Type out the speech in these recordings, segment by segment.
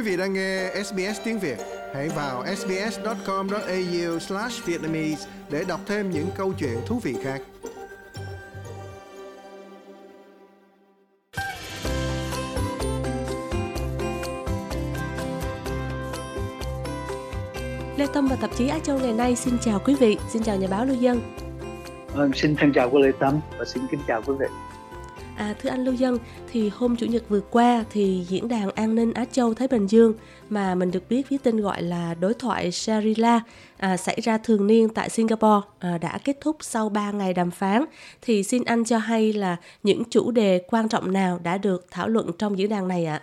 Quý vị đang nghe SBS tiếng Việt, hãy vào sbs.com.au/vietnamese để đọc thêm những câu chuyện thú vị khác. Lê Tâm và tạp chí Á Châu ngày nay xin chào quý vị, xin chào nhà báo Lưu Dân. Vâng, xin thân chào quý Lê Tâm và xin kính chào quý vị. À, thưa anh Lưu Dân, thì hôm Chủ nhật vừa qua thì Diễn đàn An ninh Á Châu Thái Bình Dương mà mình được biết với tên gọi là đối thoại Shangri-La à, xảy ra thường niên tại Singapore à, đã kết thúc sau 3 ngày đàm phán. Thì xin anh cho hay là những chủ đề quan trọng nào đã được thảo luận trong diễn đàn này ạ?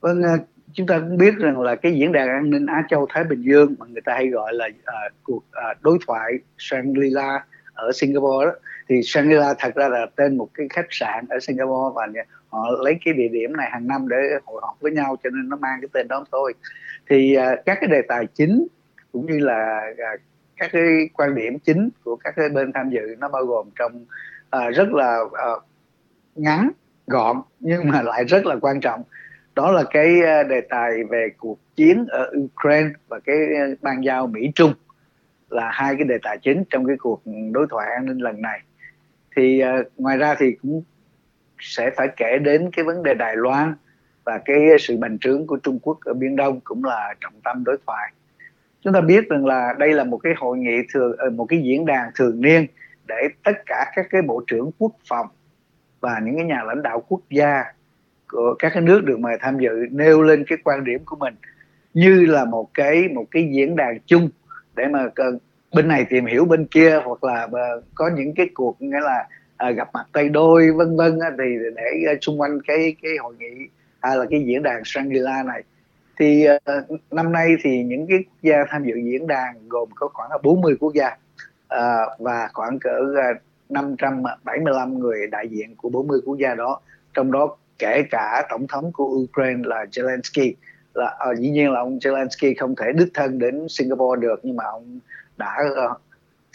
Vâng, à? Vâng, chúng ta cũng biết rằng là cái diễn đàn an ninh Á Châu Thái Bình Dương mà người ta hay gọi là uh, cuộc uh, đối thoại Shangri-La ở Singapore đó thì Shangri-La thật ra là tên một cái khách sạn ở Singapore và họ lấy cái địa điểm này hàng năm để hội họp với nhau cho nên nó mang cái tên đó thôi. Thì uh, các cái đề tài chính cũng như là uh, các cái quan điểm chính của các cái bên tham dự nó bao gồm trong uh, rất là uh, ngắn gọn nhưng mà lại rất là quan trọng. Đó là cái đề tài về cuộc chiến ở Ukraine và cái ban giao Mỹ Trung là hai cái đề tài chính trong cái cuộc đối thoại an ninh lần này thì uh, ngoài ra thì cũng sẽ phải kể đến cái vấn đề Đài Loan và cái sự bành trướng của Trung Quốc ở Biển Đông cũng là trọng tâm đối thoại. Chúng ta biết rằng là đây là một cái hội nghị thường ờ, một cái diễn đàn thường niên để tất cả các cái bộ trưởng quốc phòng và những cái nhà lãnh đạo quốc gia của các cái nước được mời tham dự nêu lên cái quan điểm của mình như là một cái một cái diễn đàn chung để mà bên này tìm hiểu bên kia hoặc là ờ, có những cái cuộc nghĩa là à, gặp mặt tay đôi vân vân thì để ờ, xung quanh cái cái hội nghị hay là cái diễn đàn Shangri-La này. Thì uh, năm nay thì những cái quốc gia tham dự diễn đàn gồm có khoảng 40 quốc gia uh, và khoảng cỡ 575 người đại diện của 40 quốc gia đó. Trong đó kể cả tổng thống của Ukraine là Zelensky. Là uh, dĩ nhiên là ông Zelensky không thể đích thân đến Singapore được nhưng mà ông đã ờ,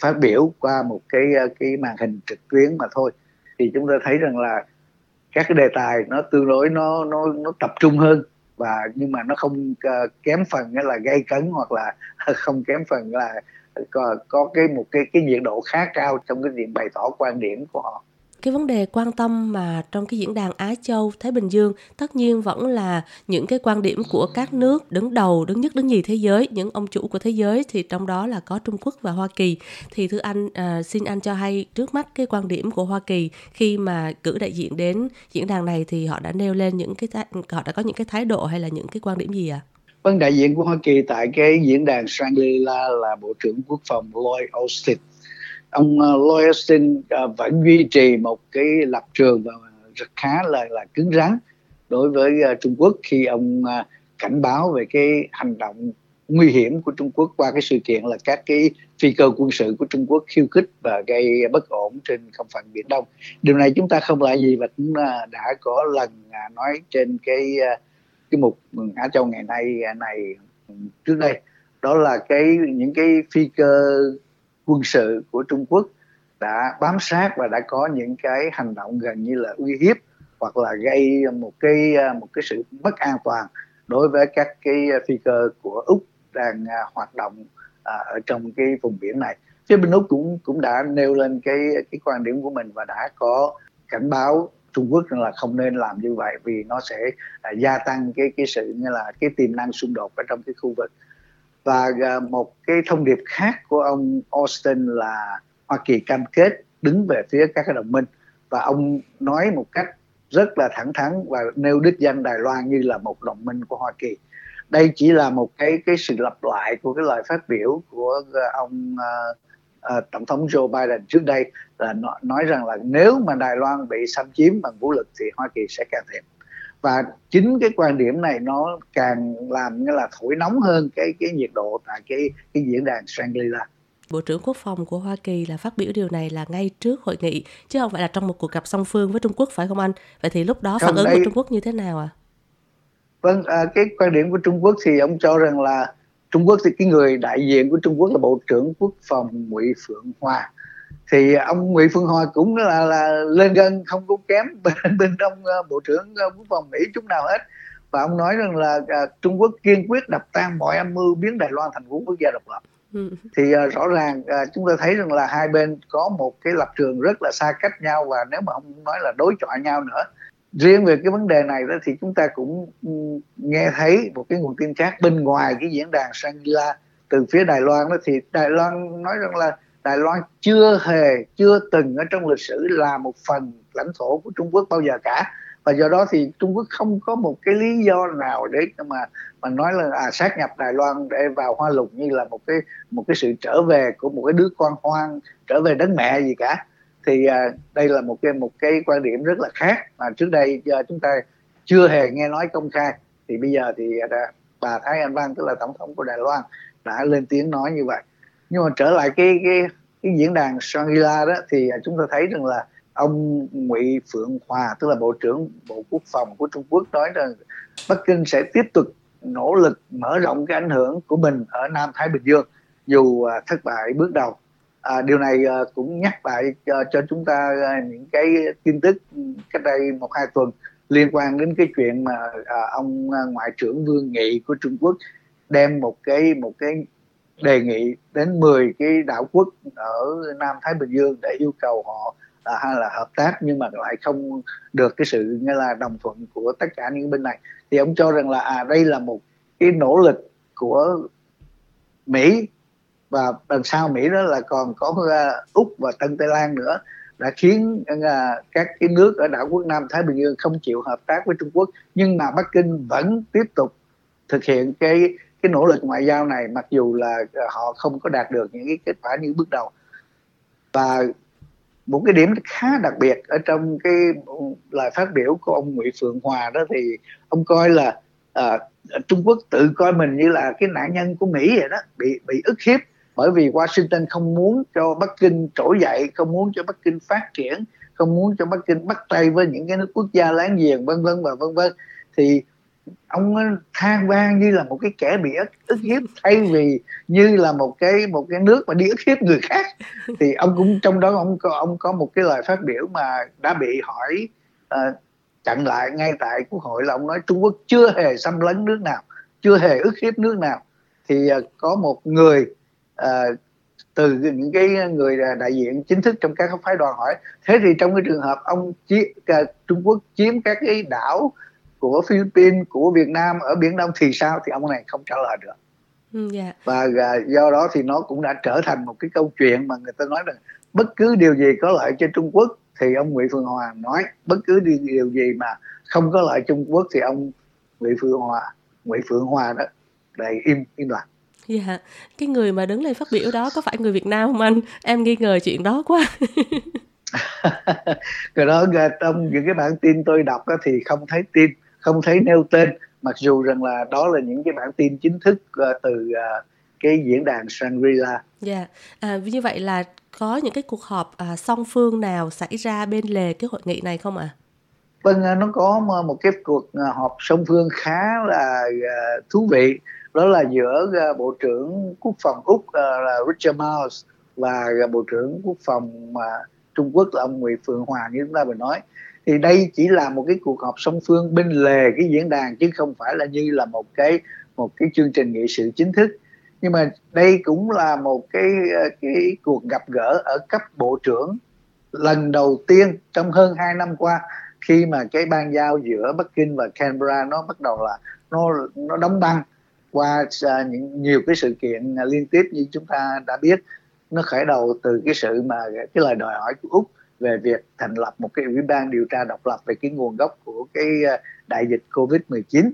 phát biểu qua một cái ờ, cái màn hình trực tuyến mà thôi. Thì chúng ta thấy rằng là các cái đề tài nó tương đối nó nó nó tập trung hơn và nhưng mà nó không ờ, kém phần là gây cấn hoặc là không kém phần là có, có cái một cái cái nhiệt độ khá cao trong cái việc bày tỏ quan điểm của họ cái vấn đề quan tâm mà trong cái diễn đàn Á Châu Thái Bình Dương tất nhiên vẫn là những cái quan điểm của các nước đứng đầu đứng nhất đứng nhì thế giới những ông chủ của thế giới thì trong đó là có Trung Quốc và Hoa Kỳ thì thưa anh à, xin anh cho hay trước mắt cái quan điểm của Hoa Kỳ khi mà cử đại diện đến diễn đàn này thì họ đã nêu lên những cái họ đã có những cái thái độ hay là những cái quan điểm gì ạ? À? Vâng, đại diện của Hoa Kỳ tại cái diễn đàn Shangri-La là Bộ trưởng Quốc phòng Lloyd Austin ông uh, Lloyd Austin vẫn duy trì một cái lập trường và rất khá là là cứng rắn đối với ờ, Trung Quốc khi ông ờ, cảnh báo về cái hành động nguy hiểm của Trung Quốc qua cái sự kiện là các cái phi cơ quân sự của Trung Quốc khiêu khích và gây bất ổn trên không phận Biển Đông. Điều này chúng ta không là gì và cũng ờ, đã có lần nói trên cái cái mục Á Châu ngày nay này trước đây đó là cái những cái phi cơ quân sự của Trung Quốc đã bám sát và đã có những cái hành động gần như là uy hiếp hoặc là gây một cái một cái sự mất an toàn đối với các cái phi cơ của Úc đang à, hoạt động à, ở trong cái vùng biển này. Phía bên Úc cũng cũng đã nêu lên cái cái quan điểm của mình và đã có cảnh báo Trung Quốc là không nên làm như vậy vì nó sẽ à, gia tăng cái cái sự như là cái tiềm năng xung đột ở trong cái khu vực và à, một cái thông điệp khác của ông Austin là Hoa Kỳ cam kết đứng về phía các cái đồng minh và ông nói một cách rất là thẳng thắn và nêu đích danh Đài Loan như là một đồng minh của Hoa Kỳ. Đây chỉ là một cái cái sự lặp lại của cái lời phát biểu của à, ông uh, uh, tổng thống Joe Biden trước đây là nói rằng là nếu mà Đài Loan bị xâm chiếm bằng vũ lực thì Hoa Kỳ sẽ can thiệp và chính cái quan điểm này nó càng làm như là thổi nóng hơn cái cái nhiệt độ tại cái cái diễn đàn Shangri-La. Bộ trưởng Quốc phòng của Hoa Kỳ là phát biểu điều này là ngay trước hội nghị chứ không phải là trong một cuộc gặp song phương với Trung Quốc phải không anh? Vậy thì lúc đó phản ứng đây... của Trung Quốc như thế nào ạ? À? Vâng, à, cái quan điểm của Trung Quốc thì ông cho rằng là Trung Quốc thì cái người đại diện của Trung Quốc là Bộ trưởng Quốc phòng Ngụy Phượng Hoa thì ông Nguyễn Phương Hoa cũng là là lên gân không có kém bên bên trong uh, bộ trưởng uh, quốc phòng Mỹ chút nào hết. Và ông nói rằng là à, Trung Quốc kiên quyết đập tan mọi âm mưu biến Đài Loan thành quốc gia độc lập. Ừ. thì à, rõ ràng à, chúng ta thấy rằng là hai bên có một cái lập trường rất là xa cách nhau và nếu mà không nói là đối chọi nhau nữa riêng về cái vấn đề này đó thì chúng ta cũng ừ, nghe thấy một cái nguồn tin khác bên ngoài cái diễn đàn Shangri-La từ phía Đài Loan đó. Thì Đài Loan nói rằng là Đài Loan chưa hề chưa từng ở trong lịch sử là một phần lãnh thổ của Trung Quốc bao giờ cả. Và do đó thì Trung Quốc không có một cái lý do nào để mà mà nói là à, sát nhập Đài Loan để vào Hoa Lục như là một cái một cái sự trở về của một cái đứa con hoang trở về đất mẹ gì cả. Thì à, đây là một cái một cái quan điểm rất là khác mà trước đây giờ chúng ta chưa hề nghe nói công khai. Thì bây giờ thì à, bà Thái Anh Văn tức là tổng thống của Đài Loan đã lên tiếng nói như vậy nhưng mà trở lại cái cái cái diễn đàn Shangri-La đó thì à, chúng ta thấy rằng là ông Ngụy Phượng Hòa tức là bộ trưởng Bộ Quốc phòng của Trung Quốc nói rằng Bắc Kinh sẽ tiếp tục nỗ lực mở rộng cái ảnh hưởng của mình ở Nam Thái Bình Dương dù à, thất bại bước đầu. À, điều này à, cũng nhắc lại cho, cho chúng ta à, những cái tin tức cách đây một hai tuần liên quan đến cái chuyện mà à, ông à, ngoại trưởng Vương Nghị của Trung Quốc đem một cái một cái đề nghị đến 10 cái đảo quốc ở Nam Thái Bình Dương để yêu cầu họ à, hay là hợp tác nhưng mà lại không được cái sự như là đồng thuận của tất cả những bên này. Thì ông cho rằng là à đây là một cái nỗ lực của Mỹ và đằng sau Mỹ đó là còn có uh, Úc và Tân Tây Lan nữa đã khiến uh, các cái nước ở đảo quốc Nam Thái Bình Dương không chịu hợp tác với Trung Quốc. Nhưng mà Bắc Kinh vẫn tiếp tục thực hiện cái cái nỗ lực ngoại giao này mặc dù là ờ, họ không có đạt được những cái kết quả như bước đầu. Và một cái điểm khá đặc biệt ở trong cái ừ, lời phát biểu của ông Nguyễn Phượng Hòa đó thì ông coi là à, Trung Quốc tự coi mình như là cái nạn nhân của Mỹ vậy đó bị bị ức hiếp bởi vì Washington không muốn cho Bắc Kinh trỗi dậy không muốn cho Bắc Kinh phát triển không muốn cho Bắc Kinh bắt tay với những cái nước quốc gia láng giềng vân vân và vân vân. Thì ông than vang như là một cái kẻ bị ức, ức hiếp thay vì như là một cái một cái nước mà đi ức hiếp người khác. Thì ông cũng trong đó ông có ông có một cái lời phát biểu mà đã bị hỏi uh, chặn lại ngay tại quốc hội là ông nói Trung Quốc chưa hề xâm lấn nước nào chưa hề ức hiếp nước nào. Thì uh, có một người uh, từ những cái người đại diện chính thức trong các phái đoàn hỏi thế thì trong cái trường hợp ông chi, uh, Trung Quốc chiếm các cái đảo của Philippines của Việt Nam ở biển Đông thì sao thì ông này không trả lời được ừ, yeah. Dạ. và do đó thì nó cũng đã trở thành một cái câu chuyện mà người ta nói rằng bất cứ điều gì có lợi cho Trung Quốc thì ông Nguyễn Phương Hòa nói bất cứ điều gì mà không có lợi Trung Quốc thì ông Nguyễn Phương Hòa Nguyễn Phượng Hòa đó để im im lặng Dạ, cái người mà đứng lên phát biểu đó có phải người Việt Nam không anh? Em nghi ngờ chuyện đó quá. cái đó trong những cái bản tin tôi đọc đó thì không thấy tin không thấy nêu tên mặc dù rằng là đó là những cái bản tin chính thức uh, từ uh, cái diễn đàn Shangri-La. Dạ, yeah. à, như vậy là có những cái cuộc họp à, song phương nào xảy ra bên lề cái hội nghị này không ạ? À? Vâng, nó có một cái cuộc họp song phương khá là uh, thú vị. Đó là giữa uh, Bộ trưởng Quốc phòng Úc uh, là Richard Miles và Bộ trưởng Quốc phòng Trung Quốc là ông Nguyễn Phượng Hòa như chúng ta vừa nói thì đây chỉ là một cái cuộc họp song phương bên lề cái diễn đàn, chứ không phải là như là một cái một cái chương trình nghị sự chính thức. Nhưng mà đây cũng là một cái ờ, cái cuộc gặp gỡ ở cấp bộ trưởng lần đầu tiên trong hơn 2 năm qua, khi mà cái ban giao giữa Bắc Kinh và Canberra nó bắt đầu là nó nó đóng băng qua ờ, những nhiều cái sự kiện liên tiếp như chúng ta đã biết. Nó khởi đầu từ cái sự mà, cái lời đòi hỏi của Úc về việc thành lập một cái ủy ban điều tra độc lập về cái nguồn gốc của cái ờ, đại dịch Covid-19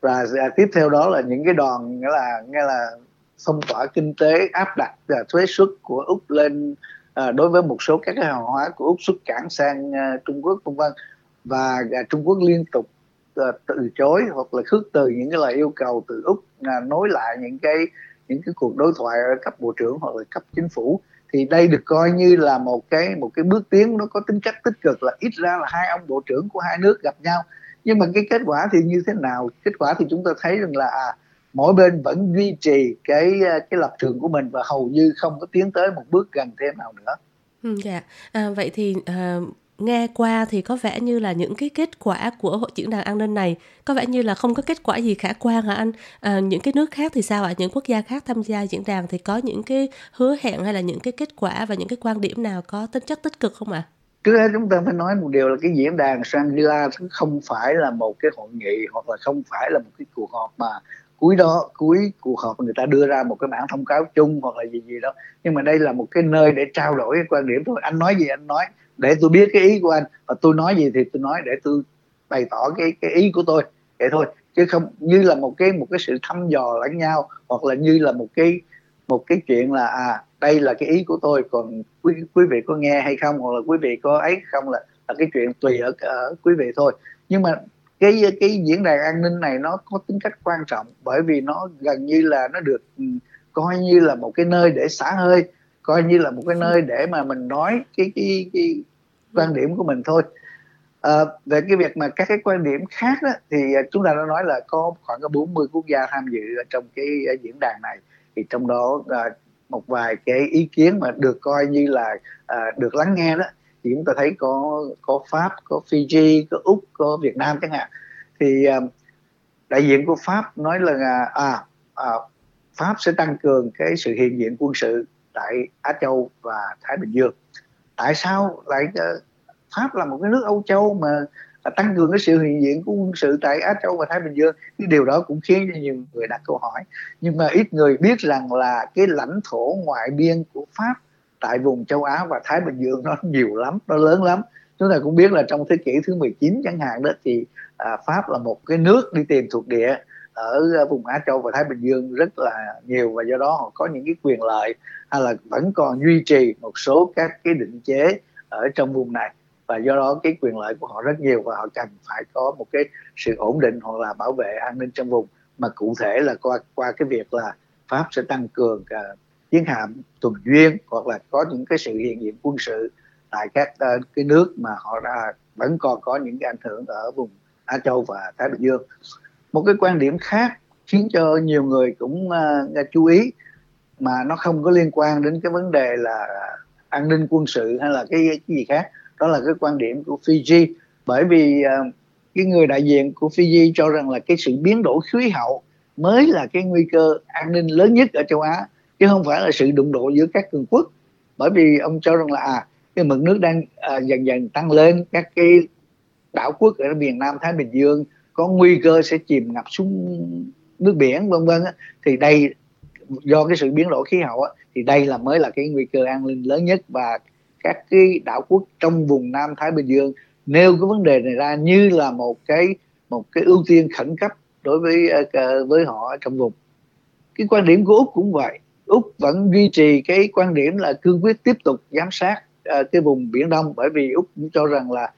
và à, tiếp theo đó là những cái đòn nghĩa là nghĩa là phong tỏa kinh tế, áp đặt là thuế suất của úc lên ờ, đối với một số các cái hàng hóa của úc xuất cảng sang ờ, trung quốc, vân vân. Và à, trung quốc liên tục từ chối hoặc là khước từ những cái lời yêu cầu từ úc à, nối lại những cái những cái cuộc đối thoại ở cấp bộ trưởng hoặc là cấp chính phủ thì đây được coi như là một cái một cái bước tiến nó có tính chất tích cực là ít ra là hai ông bộ trưởng của hai nước gặp nhau. Nhưng mà cái kết quả thì như thế nào? Kết quả thì chúng ta thấy rằng là à, mỗi bên vẫn duy trì cái à, cái lập trường của mình và hầu như không có tiến tới một bước gần thêm nào nữa. Ừ, dạ, à, vậy thì à, nghe qua thì có vẻ như là những cái kết quả của hội diễn đàn an ninh này có vẻ như là không có kết quả gì khả quan hả anh? À, những cái nước khác thì sao ạ? Những quốc gia khác tham gia diễn đàn thì có những cái hứa hẹn hay là những cái kết quả và những cái quan điểm nào có tính chất tích cực không ạ? Trước hết chúng ta phải nói một điều là cái diễn đàn Shangri-La không phải là một cái hội nghị hoặc là không phải là một cái cuộc họp mà cuối đó cuối cuộc họp người ta đưa ra một cái bản thông cáo chung hoặc là gì gì đó. Nhưng mà đây là một cái nơi để trao đổi cái quan điểm thôi. Anh nói gì anh nói để tôi biết cái ý của anh. Và tôi nói gì thì tôi nói để tôi bày tỏ cái cái ý của tôi. Vậy thôi. Chứ không như là một cái một cái sự thăm dò lẫn nhau hoặc là như là một cái một cái chuyện là à đây là cái ý của tôi còn quý quý vị có nghe hay không hoặc là quý vị có ấy không là là cái chuyện tùy ở, ở quý vị thôi. Nhưng mà cái cái diễn đàn an ninh này nó có tính cách quan trọng bởi vì nó gần như là nó được ừ, coi như là một cái nơi để xả hơi coi như là một cái nơi để mà mình nói cái cái cái quan điểm của mình thôi. À, về cái việc mà các cái quan điểm khác đó, thì à, chúng ta đã nói là có khoảng có 40 quốc gia tham dự trong cái à, diễn đàn này. Thì trong đó à, một vài cái ý kiến mà được coi như là à, được lắng nghe đó thì chúng ta thấy có có pháp có fiji có úc có việt nam chẳng hạn. Thì à, đại diện của pháp nói là à, à pháp sẽ tăng cường cái sự hiện diện quân sự tại á châu và thái bình dương. Tại sao lại à, pháp là một cái nước âu châu mà à, tăng cường cái sự hiện diện của quân sự tại Á Châu và Thái Bình Dương? Cái điều đó cũng khiến cho nhiều người đặt câu hỏi. Nhưng mà ít người biết rằng là cái lãnh thổ ngoại biên của Pháp tại vùng châu Á và Thái Bình Dương nó nhiều lắm nó lớn lắm. Chúng ta cũng biết là trong thế kỷ thứ 19 chẳng hạn đó thì à, Pháp là một cái nước đi tìm thuộc địa ở à, vùng Á Châu và Thái Bình Dương rất là nhiều và do đó họ có những cái quyền lợi hay là vẫn còn duy trì một số các cái định chế ở trong vùng này. Và do đó cái quyền lợi của họ rất nhiều và họ cần phải có một cái sự ổn định hoặc là bảo vệ an ninh trong vùng. Mà cụ thể là qua qua cái việc là pháp sẽ tăng cường à, chiến hạm tuần duyên hoặc là có những cái sự hiện diện quân sự tại các uh, cái nước mà họ đã vẫn còn có những cái ảnh hưởng ở vùng Á Châu và Thái Bình Dương. Một cái quan điểm khác khiến cho nhiều người cũng uh, chú ý mà nó không có liên quan đến cái vấn đề là an ninh quân sự hay là cái, cái gì khác đó là cái quan điểm của Fiji. Bởi vì uh, cái người đại diện của Fiji cho rằng là cái sự biến đổi khí hậu mới là cái nguy cơ an ninh lớn nhất ở châu Á chứ không phải là sự đụng độ giữa các cường quốc. Bởi vì ông cho rằng là à cái mực nước đang à, dần dần tăng lên các cái đảo quốc ở miền Nam Thái Bình Dương có nguy cơ sẽ chìm ngập xuống nước biển vân vân thì đây do cái sự biến đổi khí hậu á, thì đây là mới là cái nguy cơ an ninh lớn nhất. Và các cái đảo quốc trong vùng Nam Thái Bình Dương nêu cái vấn đề này ra như là một cái một cái ưu tiên khẩn cấp đối với ờ, với họ trong vùng. Cái quan điểm của úc cũng vậy úc vẫn duy trì cái quan điểm là cương quyết tiếp tục giám sát uh, cái vùng biển đông bởi vì úc cũng cho rằng là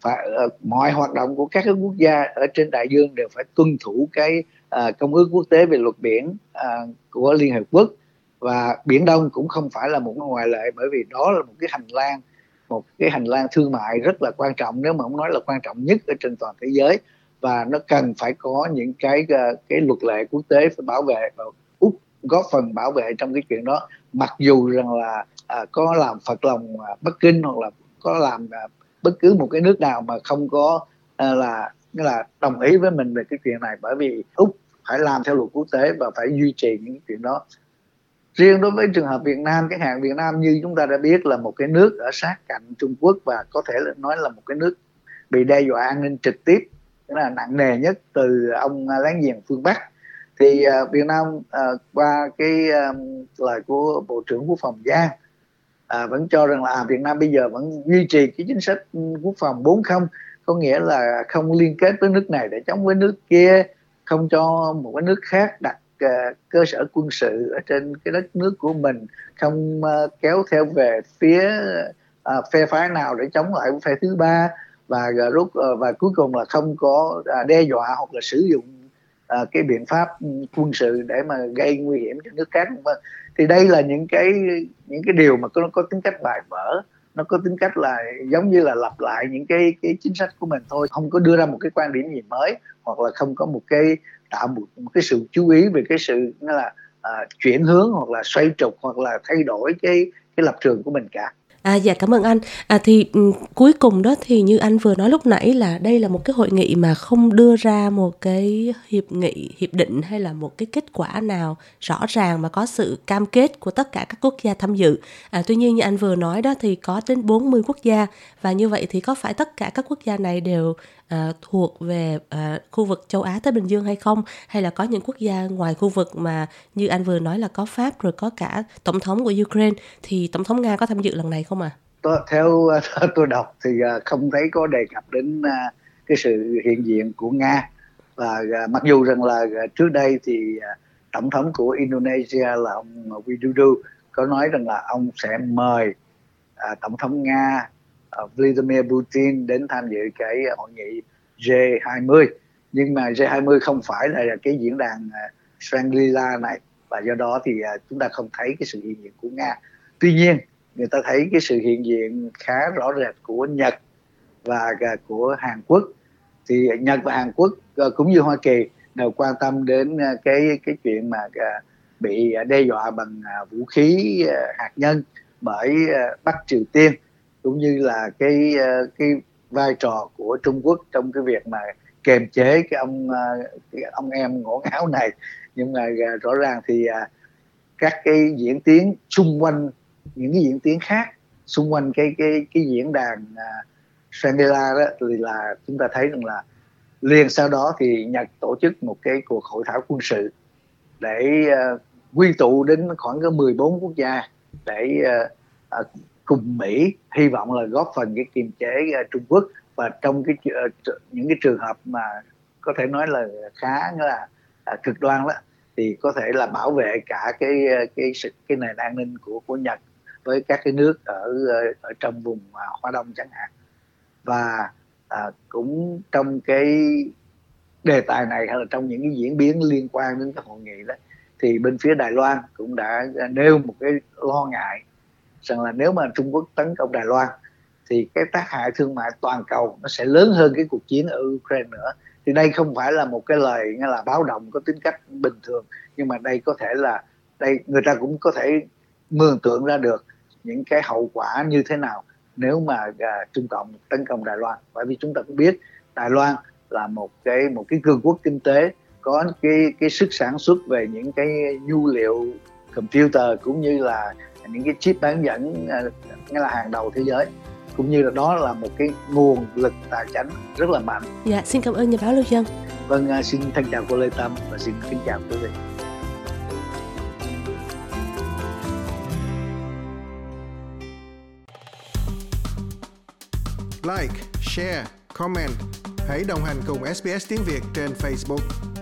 phải uh, mọi hoạt động của các cái quốc gia ở trên đại dương đều phải tuân thủ cái uh, công ước quốc tế về luật biển uh, của liên hợp quốc. Và biển đông cũng không phải là một ngoại lệ bởi vì đó là một cái hành lang một cái hành lang thương mại rất là quan trọng nếu mà không nói là quan trọng nhất ở trên toàn thế giới. Và nó cần phải có những cái cái luật lệ quốc tế phải bảo vệ và góp phần bảo vệ trong cái chuyện đó. Mặc dù rằng là à, có làm phật lòng à, bắc kinh hoặc là có làm à, bất cứ một cái nước nào mà không có à, là là đồng ý với mình về cái chuyện này. Bởi vì úc phải làm theo luật quốc tế và phải duy trì những chuyện đó. Riêng đối với trường hợp Việt Nam cái hạn Việt Nam như chúng ta đã biết là một cái nước ở sát cạnh Trung Quốc và có thể nói là một cái nước bị đe dọa an ninh trực tiếp là nặng nề nhất từ ông láng giềng phương Bắc thì uh, Việt Nam uh, qua cái um, lời của Bộ trưởng Quốc phòng Giang uh, vẫn cho rằng là à, Việt Nam bây giờ vẫn duy trì cái chính sách quốc phòng 40 có nghĩa là không liên kết với nước này để chống với nước kia không cho một cái nước khác đặt uh, cơ sở quân sự ở trên cái đất nước của mình không uh, kéo theo về phía uh, phe phái nào để chống lại phe thứ ba và rút uh, và cuối cùng là không có uh, đe dọa hoặc là sử dụng uh, cái biện pháp ừ, quân sự để mà gây nguy hiểm cho nước khác thì đây là những cái những cái điều mà nó có tính cách bài vở. Nó có tính cách là giống như là lặp lại những cái cái chính sách của mình thôi không có đưa ra một cái quan điểm gì mới hoặc là không có một cái tạo một, một cái sự chú ý về cái sự là uh, chuyển hướng hoặc là xoay trục hoặc là thay đổi cái cái lập trường của mình cả. À dạ cảm ơn anh. À thì um, cuối cùng đó thì như anh vừa nói lúc nãy là đây là một cái hội nghị mà không đưa ra một cái hiệp nghị, hiệp định hay là một cái kết quả nào rõ ràng mà có sự cam kết của tất cả các quốc gia tham dự. À tuy nhiên như anh vừa nói đó thì có đến 40 quốc gia và như vậy thì có phải tất cả các quốc gia này đều à, thuộc về à, khu vực châu Á Thái Bình Dương hay không hay là có những quốc gia ngoài khu vực mà như anh vừa nói là có Pháp rồi có cả tổng thống của Ukraine thì tổng thống Nga có tham dự lần này không à? Tôi, theo tôi đọc thì à, không thấy có đề cập đến à, cái sự hiện diện của Nga và à, mặc dù rằng là trước đây thì tổng thống của Indonesia là ông Widodo có nói rằng là ông sẽ mời tổng thống Nga Ờ, Vladimir Putin đến tham dự cái hội nghị G20 nhưng mà G20 không phải là cái diễn đàn ờ, Shangri-La này. Và do đó thì ờ, chúng ta không thấy cái sự hiện diện của Nga. Tuy nhiên, người ta thấy cái sự hiện diện khá rõ rệt của Nhật và của Hàn Quốc. Thì Nhật và Hàn Quốc cũng như Hoa Kỳ đều quan tâm đến cái cái chuyện mà bị đe dọa bằng vũ khí hạt nhân bởi Bắc Triều Tiên cũng như là cái ờ, cái vai trò của Trung Quốc trong cái việc mà kềm chế cái ông ờ, cái ông em ngổ ngáo này. Nhưng mà ờ, rõ ràng thì các cái diễn tiến xung quanh những cái diễn tiến khác xung quanh cái cái cái diễn đàn Shangri-La đó thì là chúng ta thấy rằng là liền sau đó thì Nhật tổ chức một cái cuộc hội thảo quân sự để uh, quy tụ đến khoảng có 14 quốc gia để uh, uh, cùng Mỹ hy vọng là góp phần cái kiềm chế uh, Trung Quốc. Và trong cái uh, những cái trường hợp mà có thể nói là khá là uh, cực đoan đó thì có thể là bảo vệ cả cái ờ, cái cái, cái nền an ninh của của Nhật với các cái nước ở ở trong vùng uh, Hoa Đông chẳng hạn. Và à, cũng trong cái đề tài này hay là trong những cái diễn biến liên quan đến cái hội nghị đó thì bên phía Đài Loan cũng đã à, nêu một cái lo ngại rằng là nếu mà Trung Quốc tấn công Đài Loan thì cái tác hại thương mại toàn cầu nó sẽ lớn hơn cái cuộc chiến ở Ukraine nữa. Thì đây không phải là một cái lời nghe là báo động có tính cách bình thường nhưng mà đây có thể là đây người ta cũng có thể mường tượng ra được những cái hậu quả như thế nào nếu mà à, Trung Cộng tấn công Đài Loan. Bởi vì chúng ta cũng biết Đài Loan là một cái một cái cường quốc kinh tế có cái cái sức sản xuất về những cái nhu liệu computer cũng như là những cái chip bán dẫn à, nghĩa là hàng đầu thế giới cũng như là đó là một cái nguồn lực tài chính rất là mạnh. Dạ, xin cảm ơn nhà báo Lưu Dân. Vâng, à, xin thân chào cô Lê Tâm và xin kính chào quý vị. Like, share, comment. Hãy đồng hành cùng SBS tiếng Việt trên Facebook.